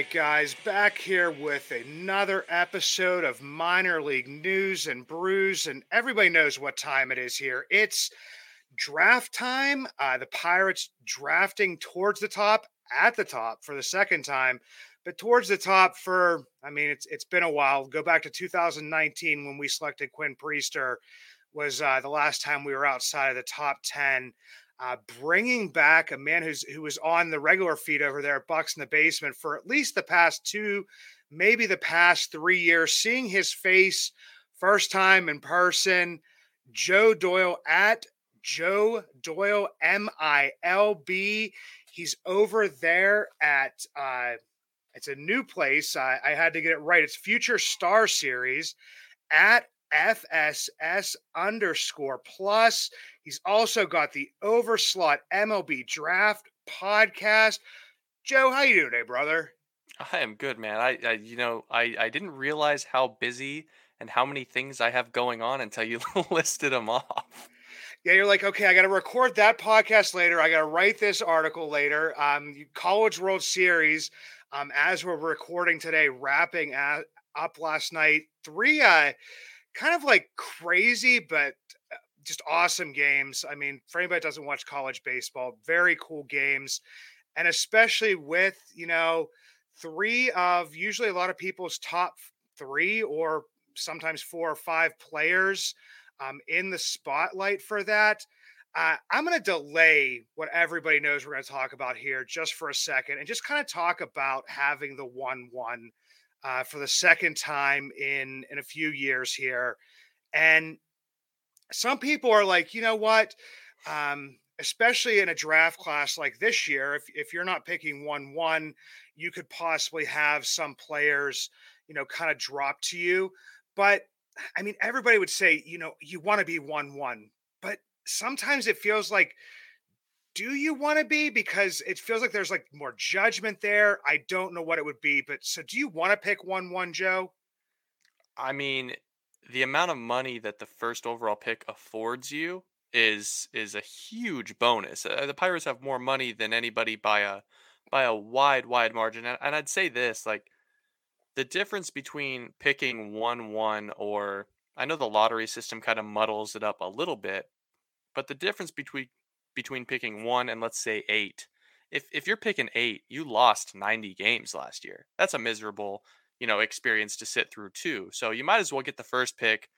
Right, guys, back here with another episode of minor league news and brews, and everybody knows what time it is here. It's draft time. Uh, the Pirates drafting towards the top, at the top for the second time, but towards the top for, I mean, it's it's been a while. Go back to 2019 when we selected Quinn Priester was uh, the last time we were outside of the top 10 uh, bringing back a man who's who was on the regular feed over there at Bucs in the basement for at least the past two, maybe the past three years. Seeing his face first time in person, Joe Doyle at Joe Doyle M I L B. He's over there at uh, it's a new place. I, I had to get it right. It's Future Star Series at FSS underscore plus. He's also got the Overslot MLB Draft podcast. Joe, how you doing today, brother? I am good, man. I, I you know, I, I didn't realize how busy and how many things I have going on until you listed them off. Yeah, you're like, okay, I got to record that podcast later. I got to write this article later. Um, College World Series, um, as we're recording today, wrapping at, up last night. Three, uh, kind of like crazy, but uh, just awesome games. I mean, for anybody that doesn't watch college baseball, very cool games. And especially with, you know, three of usually a lot of people's top three or sometimes four or five players um, in the spotlight for that. Uh, I'm going to delay what everybody knows we're going to talk about here just for a second and just kind of talk about having the 1 1 uh, for the second time in in a few years here, and some people are like, you know what, um, especially in a draft class like this year, if if you're not picking one one, you could possibly have some players, you know, kind of drop to you, but I mean, everybody would say, you know, you want to be one one, but sometimes it feels like do you want to be? because it feels like there's like more judgment there. I don't know what it would be but so do you want to pick one one joe? I mean, the amount of money that the first overall pick affords you is is a huge bonus. Uh, the Pirates have more money than anybody by a by a wide wide margin. And, and I'd say this, like the difference between picking 1-1 or I know the lottery system kind of muddles it up a little bit, but the difference between between picking 1 and let's say 8 if if you're picking 8, you lost 90 games last year. That's a miserable you know experience to sit through too. So you might as well get the first pick,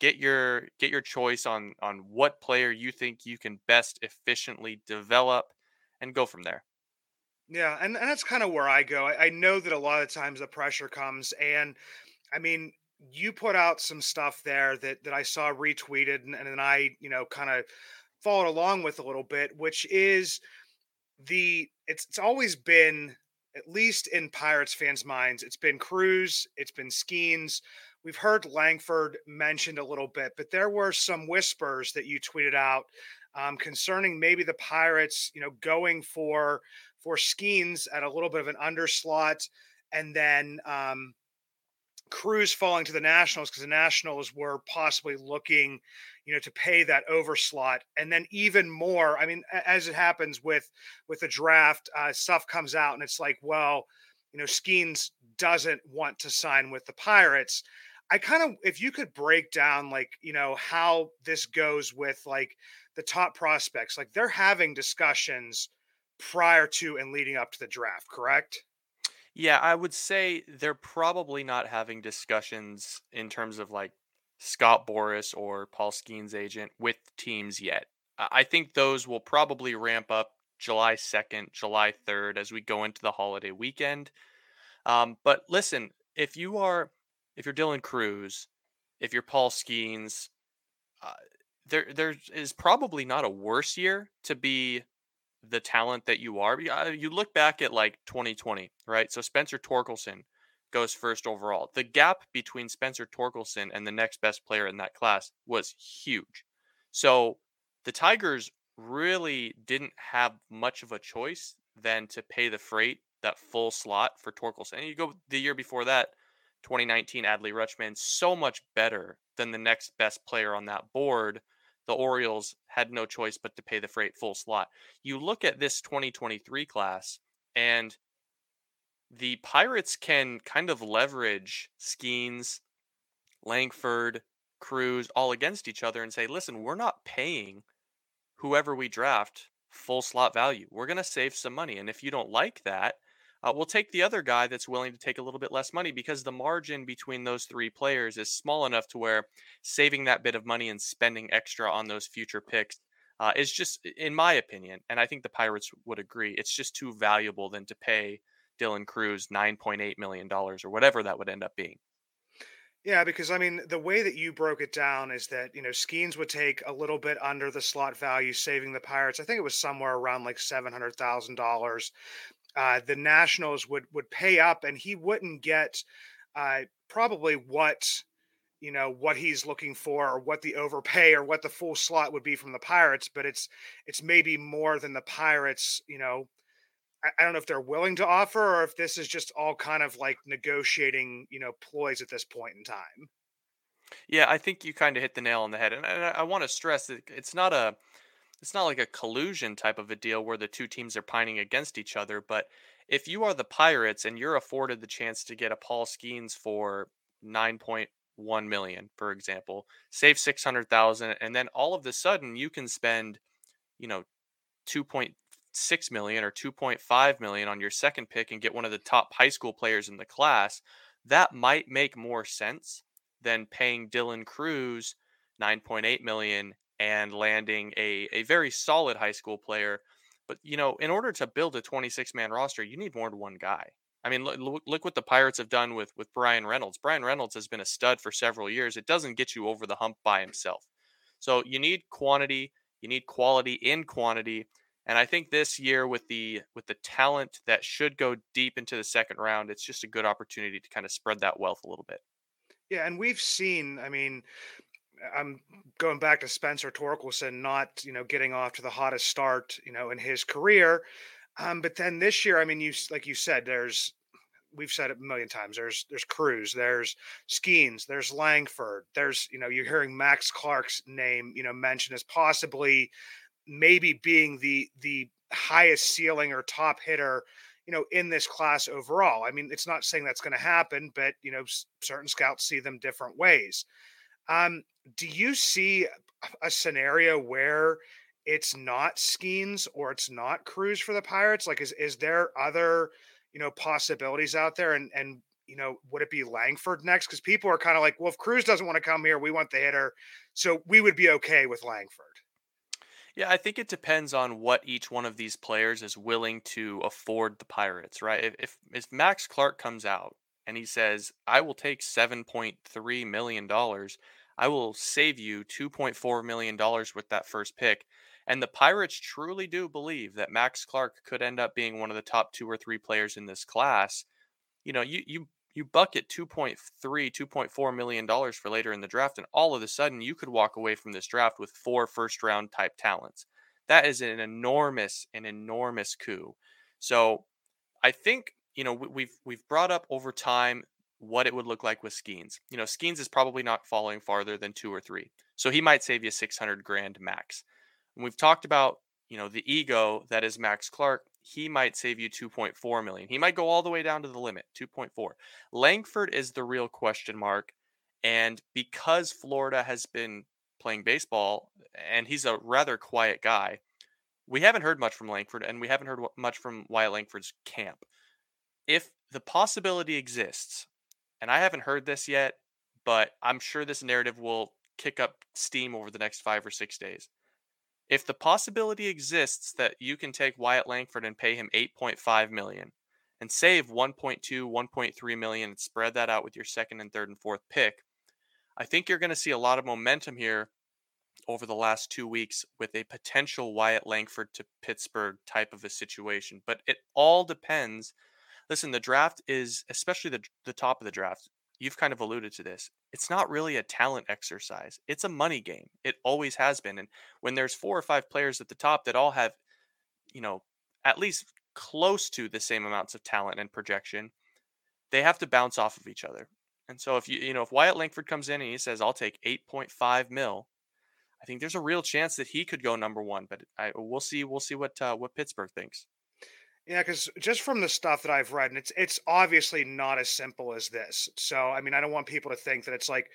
get your get your choice on on what player you think you can best efficiently develop, and go from there. yeah and, and that's kind of where i go I, I know that a lot of times the pressure comes and i mean you put out some stuff there that that i saw retweeted and, and then i you know kind of followed along with a little bit which is the it's it's always been at least in Pirates fans' minds, it's been Crews, it's been Skenes. We've heard Langford mentioned a little bit, but there were some whispers that you tweeted out um, concerning maybe the Pirates, you know, going for for Skenes at a little bit of an underslot, and then um, Crews falling to the Nationals because the Nationals were possibly looking, you know, to pay that overslot, and then even more. I mean, as it happens with with the draft, uh, stuff comes out, and it's like, well, you know, Skenes doesn't want to sign with the Pirates. I kind of, if you could break down, like, you know, how this goes with like the top prospects, like they're having discussions prior to and leading up to the draft, correct? Yeah, I would say they're probably not having discussions in terms of like Scott Boras or Paul Skenes' agent with teams yet. I think those will probably ramp up July 2nd, July 3rd as we go into the holiday weekend. Um, but listen, if you are if you're Dylan Crews, if you're Paul Skenes, uh, there there is probably not a worse year to be the talent that you are. You uh, look back at like 2020, right? So Spencer Torkelson goes first overall. The gap between Spencer Torkelson and the next best player in that class was huge. So the Tigers really didn't have much of a choice than to pay the freight that full slot for Torkelson. And you go the year before that, 2019 Adley Rutschman, so much better than the next best player on that board. The Orioles had no choice but to pay the freight full slot. You look at this 2023 class, and the Pirates can kind of leverage Skenes, Langford, Crews all against each other and say, listen, we're not paying whoever we draft full slot value. We're going to save some money. And if you don't like that, uh, we'll take the other guy that's willing to take a little bit less money because the margin between those three players is small enough to where saving that bit of money and spending extra on those future picks uh, is just, in my opinion, and I think the Pirates would agree, it's just too valuable than to pay Dylan Crews $9.8 million or whatever that would end up being. Yeah, because I mean, the way that you broke it down is that, you know, Skenes would take a little bit under the slot value, saving the Pirates. I think it was somewhere around like $700,000. Uh, the Nationals would, would pay up and he wouldn't get uh, probably what, you know, what he's looking for or what the overpay or what the full slot would be from the Pirates, but it's, it's maybe more than the Pirates, you know, I don't know if they're willing to offer or if this is just all kind of like negotiating, you know, ploys at this point in time. Yeah, I think you kind of hit the nail on the head, and, and I, I want to stress that it's not a, it's not like a collusion type of a deal where the two teams are pining against each other. But if you are the Pirates and you're afforded the chance to get a Paul Skenes for nine point one million, for example, save six hundred thousand, and then all of a sudden you can spend, you know, two point 6 million or 2.5 million on your second pick and get one of the top high school players in the class, that might make more sense than paying Dylan Crews 9.8 million and landing a, a very solid high school player. But you know, in order to build a 26 man roster, you need more than one guy. I mean, look, look what the Pirates have done with with Bryan Reynolds. Bryan Reynolds has been a stud for several years. It doesn't get you over the hump by himself. So you need quantity, you need quality in quantity, and I think this year with the with the talent that should go deep into the second round, it's just a good opportunity to kind of spread that wealth a little bit. Yeah, and we've seen, I mean, I'm going back to Spencer Torkelson not, you know, getting off to the hottest start, you know, in his career. Um, but then this year, I mean, you like you said, there's we've said it a million times. There's there's Crews, there's Skenes, there's Langford, there's you know you're hearing Max Clark's name you know mentioned as possibly maybe being the the highest ceiling or top hitter you know in this class overall i mean it's not saying that's going to happen but you know certain scouts see them different ways um do you see a scenario where it's not Skenes or it's not Crews for the Pirates? Like, is is there other you know possibilities out there? And and you know, would it be Langford next? Because people are kind of like, well, if Crews doesn't want to come here, we want the hitter, so we would be okay with Langford. Yeah, I think it depends on what each one of these players is willing to afford the Pirates, right? If if, if Max Clark comes out and he says, "I will take 7.3 million dollars. I will save you 2.4 million dollars with that first pick." And the Pirates truly do believe that Max Clark could end up being one of the top 2 or 3 players in this class. You know, you you you bucket 2.3 2.4 million dollars for later in the draft and all of a sudden you could walk away from this draft with four first round type talents that is an enormous an enormous coup so i think you know we've we've brought up over time what it would look like with Skenes. You know, Skenes is probably not falling farther than two or three. So he might save you 600 grand max. And we've talked about, you know, the ego that is Max Clark he might save you 2.4 million. He might go all the way down to the limit, 2.4. Langford is the real question mark. And because Florida has been playing baseball and he's a rather quiet guy, we haven't heard much from Langford and we haven't heard much from Wyatt Langford's camp. If the possibility exists, and I haven't heard this yet, but I'm sure this narrative will kick up steam over the next five or six days. If the possibility exists that you can take Wyatt Langford and pay him 8.5 million and save 1.2, 1.3 million and spread that out with your second and third and fourth pick, I think you're going to see a lot of momentum here over the last two weeks with a potential Wyatt Langford to Pittsburgh type of a situation. But it all depends. Listen, the draft is, especially the, the top of the draft, you've kind of alluded to this. It's not really a talent exercise. It's a money game. It always has been. And when there's four or five players at the top that all have, you know, at least close to the same amounts of talent and projection, they have to bounce off of each other. And so if you you know if Wyatt Langford comes in and he says I'll take 8.5 mil, I think there's a real chance that he could go number 1, but I we'll see we'll see what uh, what Pittsburgh thinks. Yeah, because just from the stuff that I've read, and it's it's obviously not as simple as this. So, I mean, I don't want people to think that it's like,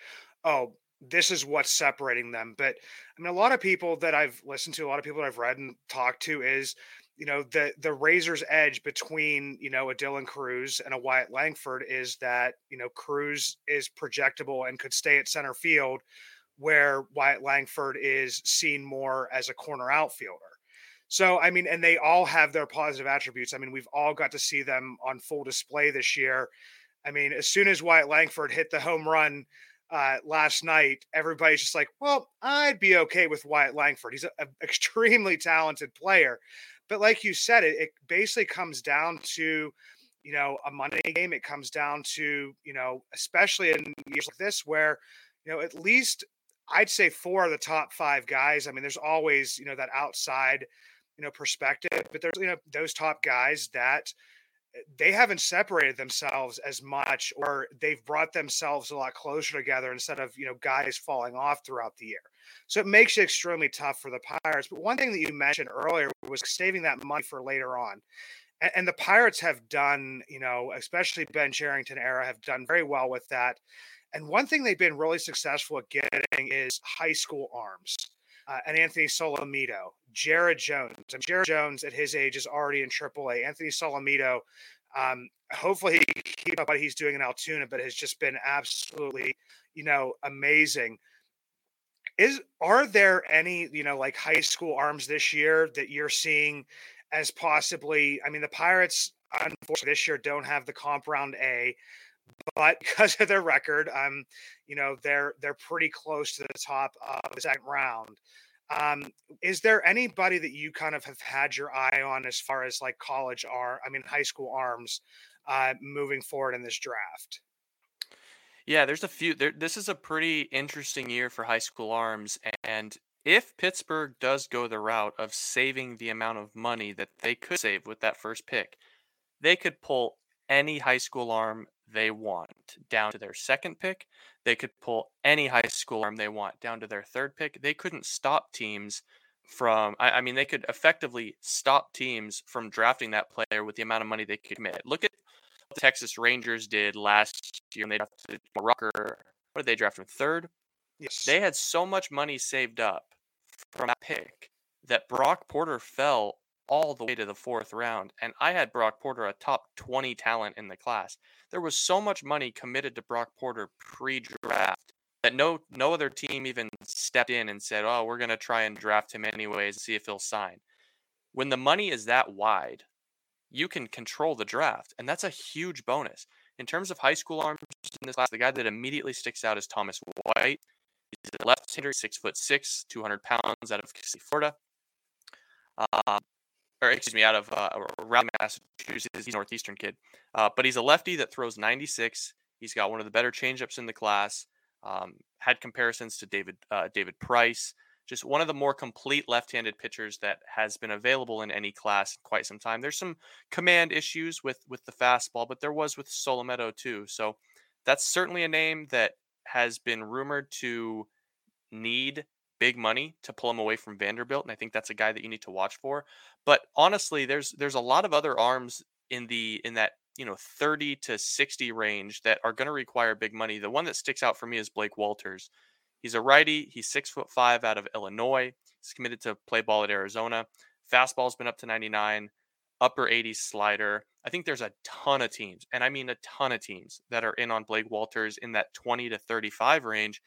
oh, this is what's separating them. But I mean, a lot of people that I've listened to, a lot of people that I've read and talked to, is you know the the razor's edge between you know a Dylan Crews and a Wyatt Langford is that you know Crews is projectable and could stay at center field, where Wyatt Langford is seen more as a corner outfielder. So, I mean, and they all have their positive attributes. I mean, we've all got to see them on full display this year. I mean, as soon as Wyatt Langford hit the home run uh, last night, everybody's just like, well, I'd be okay with Wyatt Langford. He's an extremely talented player. But like you said, it, it basically comes down to, you know, a Monday game. It comes down to, you know, especially in years like this where, you know, at least I'd say four of the top five guys. I mean, there's always, you know, that outside – you know perspective but there's you know those top guys that eh, they haven't separated themselves as much or they've brought themselves a lot closer together instead of you know guys falling off throughout the year. So it makes it extremely tough for the pirates. But one thing that you mentioned earlier was saving that money for later on. And, and the pirates have done you know especially ben cherington era have done very well with that. And one thing they've been really successful at getting is high school arms uh, and Anthony Solometo, Jared Jones. And Jared Jones at his age is already in AAA. Anthony Solometo, um, hopefully he keep up what he's doing in Altoona, but has just been absolutely, you know, amazing. Is are there any, you know, like high school arms this year that you're seeing as possibly? I mean, the Pirates, unfortunately, this year don't have the comp round A but because of their record, um, you know, they're they're pretty close to the top of the second round. Um, is there anybody that you kind of have had your eye on as far as like college arm, I mean, high school arms, uh, moving forward in this draft? Yeah, there's a few. There, this is a pretty interesting year for high school arms, and if Pittsburgh does go the route of saving the amount of money that they could save with that first pick, they could pull any high school arm they want down to their second pick. They could pull any high school arm they want down to their third pick. They couldn't stop teams from, I, I mean, they could effectively stop teams from drafting that player with the amount of money they could commit. Look at what the Texas Rangers did last year when they drafted Rocker. What did they draft him? Third? Yes. They had so much money saved up from that pick that Brock Porter fell all the way to the fourth round. And I had Brock Porter a top 20 talent in the class. There was so much money committed to Brock Porter pre-draft that no no other team even stepped in and said, "Oh, we're going to try and draft him anyways, and see if he'll sign." When the money is that wide, you can control the draft, and that's a huge bonus. In terms of high school arms in this class, the guy that immediately sticks out is Thomas White. He's a left-hander, six foot six, 200 pounds, out of Florida. Uh, or excuse me, out of uh, Massachusetts. He's a northeastern kid, uh, but he's a lefty that throws 96. He's got one of the better changeups in the class. Um, had comparisons to David uh, David Price. Just one of the more complete left-handed pitchers that has been available in any class in quite some time. There's some command issues with with the fastball, but there was with Solometo too. So that's certainly a name that has been rumored to need big money to pull him away from Vanderbilt, and I think that's a guy that you need to watch for. But honestly, there's there's a lot of other arms in the in that you know 30 to 60 range that are going to require big money. The one that sticks out for me is Blake Wolters. He's a righty. He's six foot five out of Illinois. He's committed to play ball at Arizona. Fastball's been up to 99, upper 80s slider. I think there's a ton of teams, and I mean a ton of teams that are in on Blake Wolters in that 20 to 35 range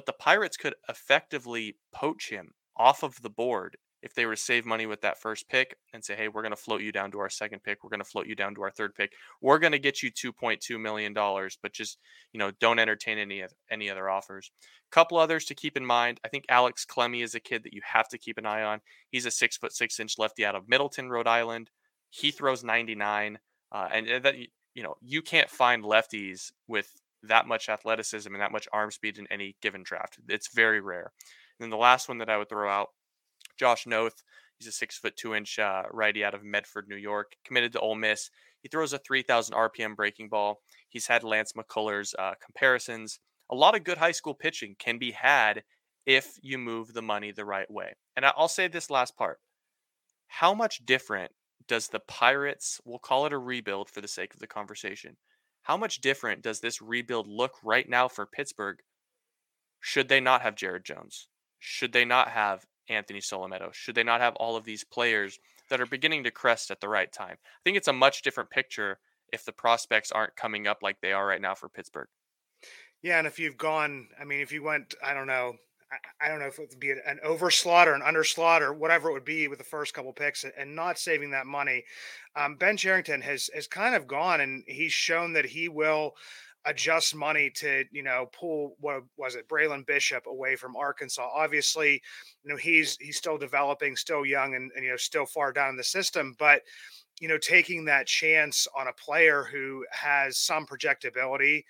but the Pirates could effectively poach him off of the board if they were to save money with that first pick and say, hey, we're going to float you down to our second pick. We're going to float you down to our third pick. We're going to get you $2.2 million, but just, you know, don't entertain any of any other offers. Couple others to keep in mind. I think Alex Clemmey is a kid that you have to keep an eye on. He's a six foot six inch lefty out of Middletown, Rhode Island. He throws 99. Uh, and that, you know, you can't find lefties with that much athleticism and that much arm speed in any given draft. It's very rare. And then the last one that I would throw out, Josh Knoth. He's a six foot two inch uh, righty out of Medford, New York, committed to Ole Miss. He throws a 3,000 RPM breaking ball. He's had Lance McCullers uh, comparisons. A lot of good high school pitching can be had if you move the money the right way. And I'll say this last part. How much different does the Pirates, we'll call it a rebuild for the sake of the conversation, how much different does this rebuild look right now for Pittsburgh? Should they not have Jared Jones? Should they not have Anthony Solometo? Should they not have all of these players that are beginning to crest at the right time? I think it's a much different picture if the prospects aren't coming up like they are right now for Pittsburgh. Yeah, and if you've gone, I mean, if you went, I don't know, I, I don't know if it would be an overslot or an underslot or whatever it would be with the first couple picks, and not saving that money. Um, ben Cherington has has kind of gone, and he's shown that he will adjust money to you know pull what was it Braylon Bishop away from Arkansas. Obviously, you know he's he's still developing, still young, and, and you know still far down the system, but you know taking that chance on a player who has some projectability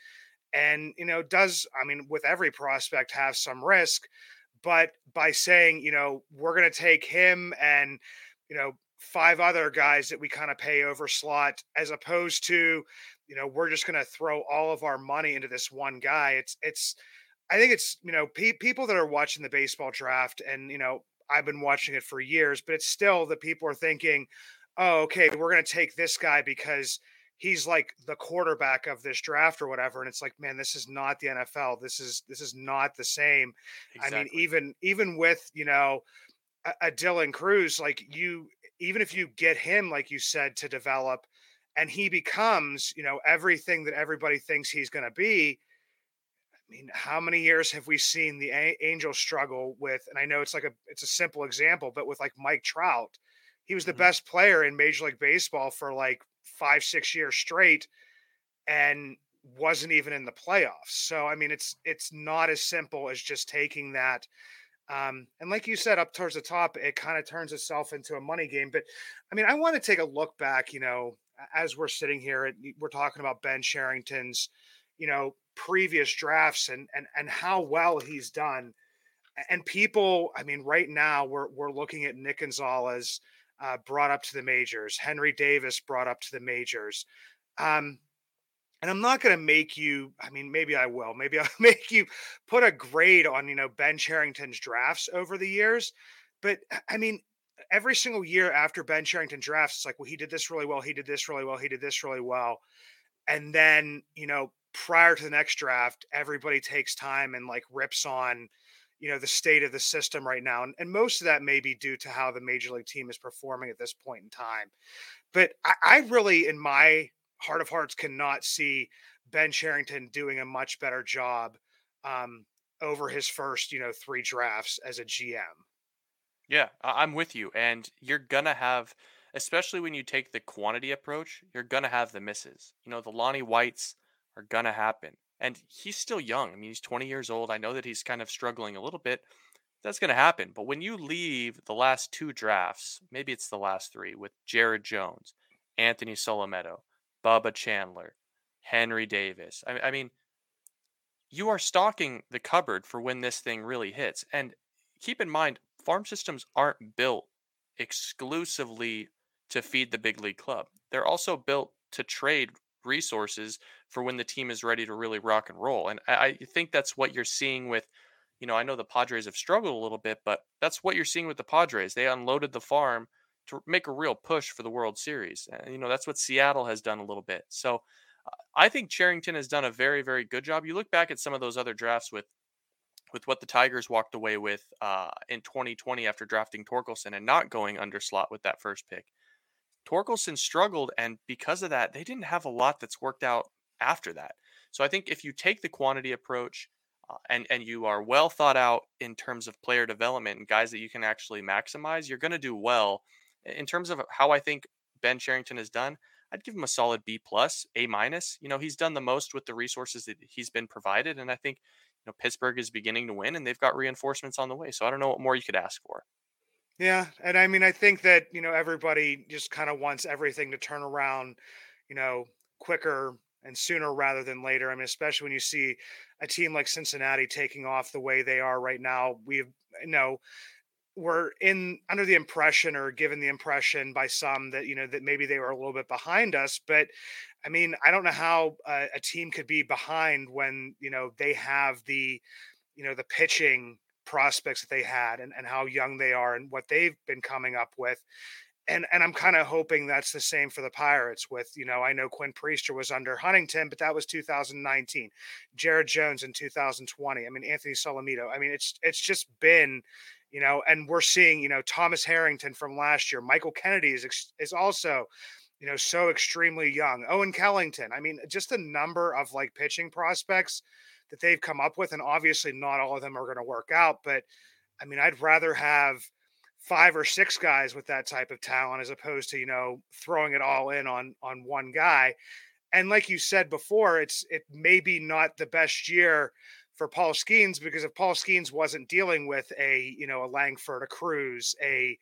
and you know does i mean with every prospect have some risk but by saying you know we're going to take him and you know five other guys that we kind of pay over slot as opposed to you know we're just going to throw all of our money into this one guy it's it's i think it's you know pe- people that are watching the baseball draft and you know i've been watching it for years but it's still that people are thinking oh okay we're going to take this guy because he's like the quarterback of this draft or whatever and it's like man this is not the NFL this is this is not the same exactly. i mean even even with you know a, a Dylan Crews like you even if you get him like you said to develop and he becomes you know everything that everybody thinks he's going to be i mean how many years have we seen the a- angels struggle with and i know it's like a it's a simple example but with like mike trout he was the mm-hmm. best player in major league baseball for like five, six years straight and wasn't even in the playoffs. So I mean it's it's not as simple as just taking that um, and like you said, up towards the top, it kind of turns itself into a money game. But I mean, I want to take a look back, you know, as we're sitting here, and we're talking about Ben Cherington's, you know, previous drafts and and and how well he's done. And people, I mean, right now we're we're looking at Nick Gonzalez, uh, brought up to the majors. Henry Davis brought up to the majors. Um, and I'm not going to make you, I mean, maybe I will. Maybe I'll make you put a grade on, you know, Ben Cherington's drafts over the years. But I mean, every single year after Ben Cherington drafts, it's like, well, he did this really well. He did this really well. He did this really well. And then, you know, prior to the next draft, everybody takes time and like rips on, you know the state of the system right now and, and most of that may be due to how the major league team is performing at this point in time but I, I really in my heart of hearts cannot see ben cherington doing a much better job um, over his first you know three drafts as a gm yeah i'm with you and you're gonna have especially when you take the quantity approach you're gonna have the misses you know the lonnie whites are gonna happen and he's still young. I mean, he's 20 years old. I know that he's kind of struggling a little bit. That's going to happen. But when you leave the last two drafts, maybe it's the last three with Jared Jones, Anthony Solometo, Bubba Chandler, Henry Davis. I, I mean, you are stocking the cupboard for when this thing really hits. And keep in mind, farm systems aren't built exclusively to feed the big league club. They're also built to trade resources for when the team is ready to really rock and roll. And I, think that's what you're seeing with, you know, I know the Padres have struggled a little bit, but that's what you're seeing with the Padres. They unloaded the farm to make a real push for the World Series. And, you know, that's what Seattle has done a little bit. So I think Cherington has done a very, very good job. You look back at some of those other drafts with with what the Tigers walked away with uh, in 2020 after drafting Torkelson and not going under slot with that first pick. Torkelson struggled, and because of that, they didn't have a lot that's worked out after that. So I think if you take the quantity approach uh, and and you are well thought out in terms of player development and guys that you can actually maximize, you're going to do well. In terms of how I think Ben Cherington has done, I'd give him a solid B plus, A minus. You know, he's done the most with the resources that he's been provided, and I think you know Pittsburgh is beginning to win, and they've got reinforcements on the way. So I don't know what more you could ask for. Yeah, and I mean, I think that you know everybody just kind of wants everything to turn around, you know, quicker and sooner rather than later. I mean, especially when you see a team like Cincinnati taking off the way they are right now. We've you know we're in under the impression or given the impression by some that you know that maybe they were a little bit behind us but i mean i don't know how a, a team could be behind when you know they have the you know the pitching prospects that they had and, and how young they are and what they've been coming up with. and and I'm kind of hoping that's the same for the Pirates. With you know, I know Quinn Priester was under Huntington, but that was 2019. Jared Jones in 2020. I mean, Anthony Solometo. I mean, it's it's just been, you know, and we're seeing you know Thomas Harrington from last year. Michael Kennedy is is also, you know, so extremely young. Owen Kellington. I mean, just a number of like pitching prospects that they've come up with, and obviously not all of them are going to work out, but I mean, I'd rather have five or six guys with that type of talent as opposed to you know throwing it all in on on one guy. And like you said before it's it may be not the best year for Paul Skenes because if Paul Skenes wasn't dealing with a you know a Langford a Crews a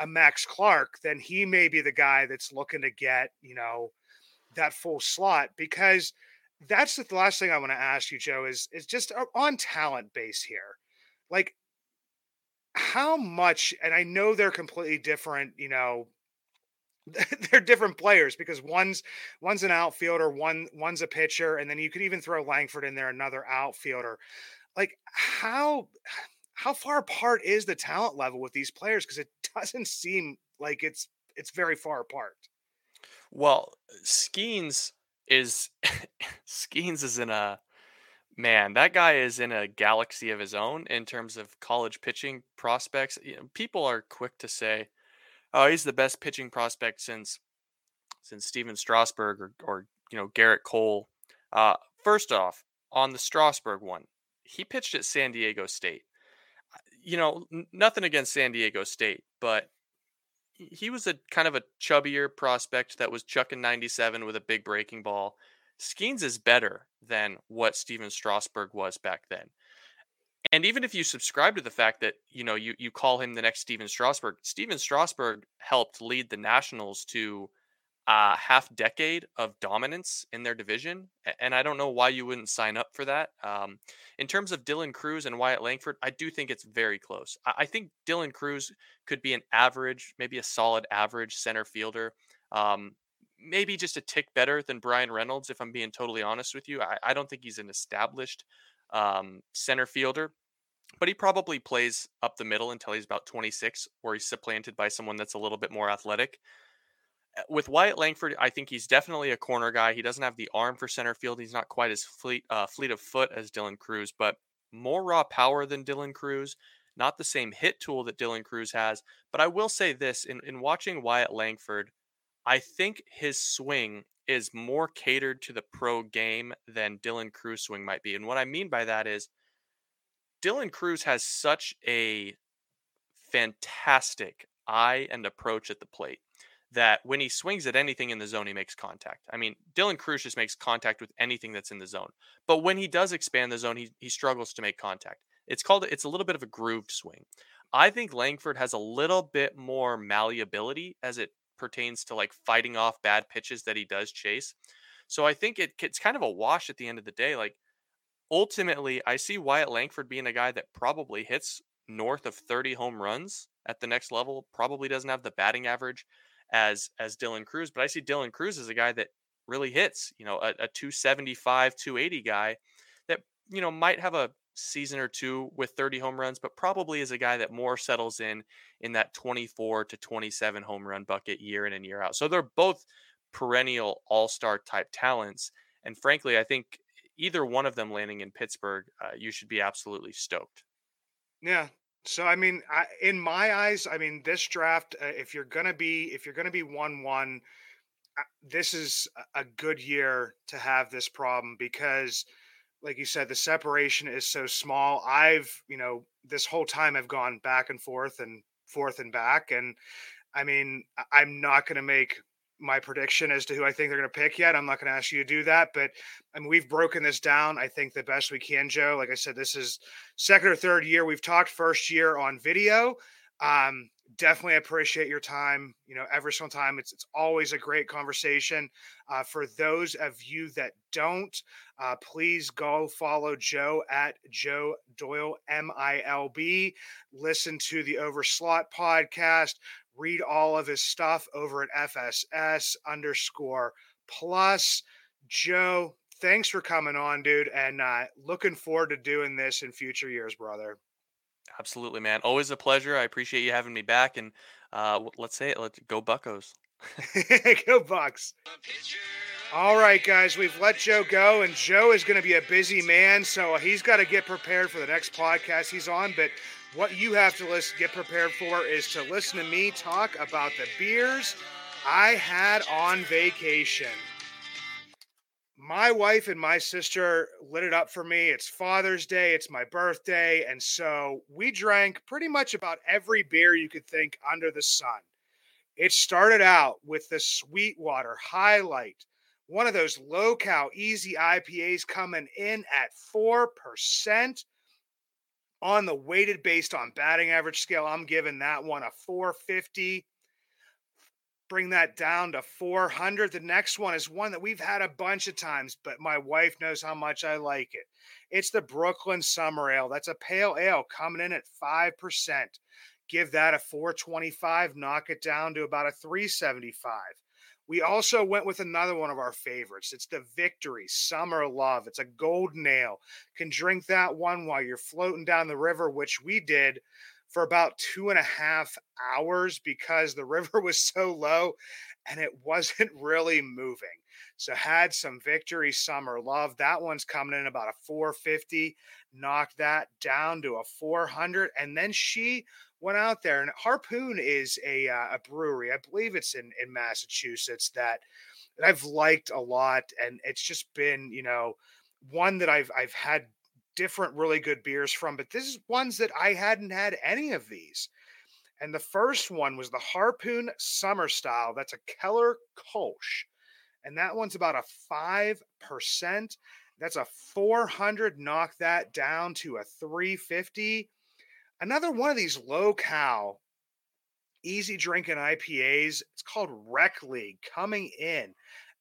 a Max Clark then he may be the guy that's looking to get you know that full slot because that's the last thing I want to ask you Joe is is just uh, on talent base here like how much and i know they're completely different you know they're different players because one's one's an outfielder one one's a pitcher and then you could even throw langford in there another outfielder. Like how how far apart is the talent level with these players? Because it doesn't seem like it's it's very far apart. Well Skenes is Skenes is in a Man, that guy is in a galaxy of his own in terms of college pitching prospects. You know, people are quick to say, "Oh, he's the best pitching prospect since since Stephen Strasburg or, or you know Gerrit Cole." Uh, first off, on the Strasburg one, he pitched at San Diego State. You know, nothing against San Diego State, but he was a kind of a chubbier prospect that was chucking 97 with a big breaking ball. Skenes is better than what Stephen Strasburg was back then. And even if you subscribe to the fact that, you know, you, you call him the next Stephen Strasburg, Stephen Strasburg helped lead the Nationals to a half decade of dominance in their division. And I don't know why you wouldn't sign up for that. Um, in terms of Dylan Crews and Wyatt Langford, I do think it's very close. I, I think Dylan Cruz could be an average, maybe a solid average center fielder. Um, maybe just a tick better than Bryan Reynolds, if I'm being totally honest with you. I, I don't think he's an established um, center fielder, but he probably plays up the middle until he's about 26, where he's supplanted by someone that's a little bit more athletic. Uh, with Wyatt Langford, I think he's definitely a corner guy. He doesn't have the arm for center field. He's not quite as fleet uh, fleet of foot as Dylan Crews, but more raw power than Dylan Crews. Not the same hit tool that Dylan Crews has. But I will say this in, in watching Wyatt Langford, I think his swing is more catered to the pro game than Dylan Crews swing might be. And what I mean by that is Dylan Crews has such a fantastic eye and approach at the plate that when he swings at anything in the zone, he makes contact. I mean, Dylan Crews just makes contact with anything that's in the zone. But when he does expand the zone, he, he struggles to make contact. It's called, it's a little bit of a grooved swing. I think Langford has a little bit more malleability as it pertains to like fighting off bad pitches that he does chase. So I think it, it's kind of a wash at the end of the day. Like ultimately, I see Wyatt Langford being a guy that probably hits north of 30 home runs at the next level. Probably doesn't have the batting average as as Dylan Crews, but I see Dylan Crews as a guy that really hits. You know, a, a 275, 280 guy that you know might have a season or two with 30 home runs, but probably is a guy that more settles in in that 24 to 27 home run bucket year in and year out. So they're both perennial all star type talents. And frankly, I think either one of them landing in Pittsburgh, uh, you should be absolutely stoked. Yeah. So I mean, I, in my eyes, I mean, this draft, uh, if you're gonna be, if you're gonna be one one, uh, this is a good year to have this problem because like you said, the separation is so small. I've, you know, this whole time I've gone back and forth and forth and back. And I mean, I'm not to make my prediction as to who I think they're going to pick yet. I'm not going to ask you to do that, but I mean, we've broken this down. I think the best we can, Joe. Like I said, this is second or third year. We've talked first year on video. Um, definitely appreciate your time. You know, every single time. It's it's always a great conversation. Uh, for those of you that don't, uh, please go follow Joe at Joe Doyle M I L B. Listen to the Overslot podcast. Read all of his stuff over at FSS underscore plus. Joe, thanks for coming on, dude, and uh, looking forward to doing this in future years, brother. Absolutely, man. Always a pleasure. I appreciate you having me back. And Uh, let's say it. Let's go Buccos. go Bucs. All right, guys, we've let Joe go, and Joe is going to be a busy man, so he's got to get prepared for the next podcast he's on. But what you have to listen, get prepared for is to listen to me talk about the beers I had on vacation. My wife and my sister lit it up for me. It's Father's Day, it's my birthday, and so we drank pretty much about every beer you could think under the sun. It started out with the Sweetwater Highlight, one of those low cal easy IPAs coming in at 4% on the weighted based on batting average scale. I'm giving that one a 450. Bring that down to 400. The next one is one that we've had a bunch of times, but my wife knows how much I like it. It's the Brooklyn Summer Ale. That's a pale ale coming in at 5%. Give that a 425, knock it down to about a 375. We also went with another one of our favorites. It's the Victory Summer Love. It's a golden ale. Can drink that one while you're floating down the river, which we did for about two and a half hours because the river was so low and it wasn't really moving. So had some Victory Summer Love. That one's coming in about a 450. Knocked that down to a 400. And then she went out there and Harpoon is a uh, a brewery. I believe it's in in Massachusetts that that I've liked a lot, and it's just been you know one that I've I've had different really good beers from, but this is ones that I hadn't had any of these. And the first one was the Harpoon Summer Style. That's a Keller Kolsch. And that one's about a 5%. That's a 400. Knock that down to a 350 another one of these low cal, easy drinking IPAs. It's called Rec League coming in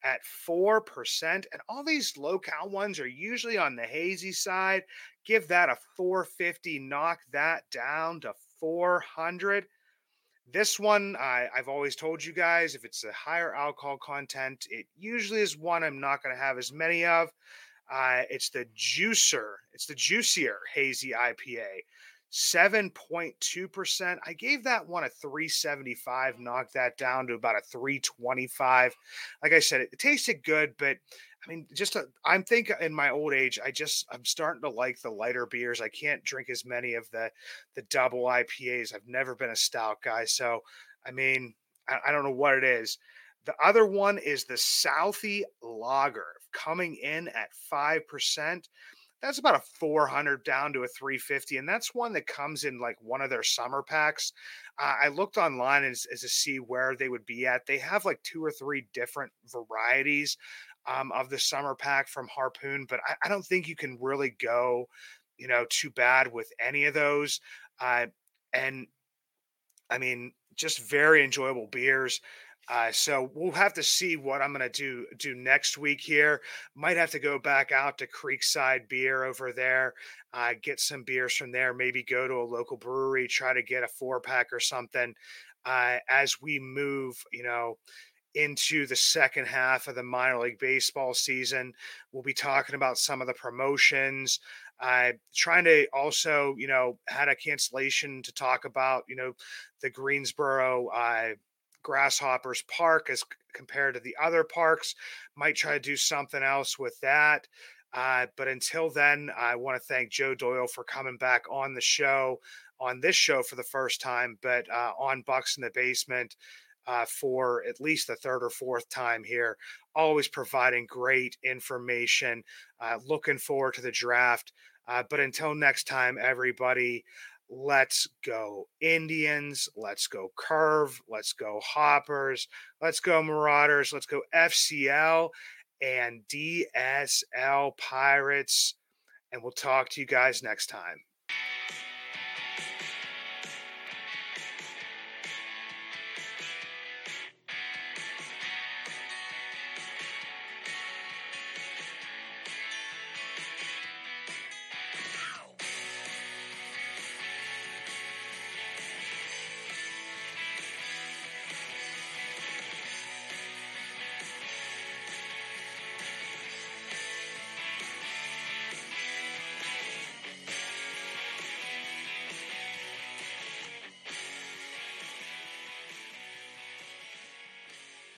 at 4%. And all these low cal ones are usually on the hazy side. Give that a 450, knock that down to 400. This one, I, have always told you guys, if it's a higher alcohol content, it usually is one I'm not going to have as many of. Uh, it's the juicer, it's the juicier hazy IPA. 7.2%. I gave that one a 375, knocked that down to about a 325. Like I said, it, it tasted good, but I mean, just I'm thinking in my old age, I just I'm starting to like the lighter beers. I can't drink as many of the the double IPAs. I've never been a stout guy, so I mean, I, I don't know what it is. The other one is the Southie Lager coming in at five percent that's about a 400 down to a 350 and that's one that comes in like one of their summer packs. Uh, i looked online as, as, to see where they would be at. They have like two or three different varieties um, of the summer pack from harpoon but I, I, don't think you can really go you know too bad with any of those. Uh, and i mean just very enjoyable beers uh, so we'll have to see what I'm going to do do next week here. Might have to go back out to Creekside Beer over there, uh, get some beers from there. Maybe go to a local brewery, try to get a four pack or something. Uh, as we move, you know, into the second half of the minor league baseball season, we'll be talking about some of the promotions. I uh, trying to also, you know, had a cancellation to talk about, you know, the Greensboro uh, Grasshoppers Park as compared to the other parks. Might try to do something else with that. Uh, but until then, I want to thank Joe Doyle for coming back on the show, on this show for the first time, but uh, on Bucs in the Basement uh, for at least the third or fourth time here. Always providing great information. Uh, looking forward to the draft. Uh, but until next time, everybody, Let's go Indians. Let's go Curve. Let's go Hoppers. Let's go Marauders. Let's go FCL and DSL Pirates. And we'll talk to you guys next time.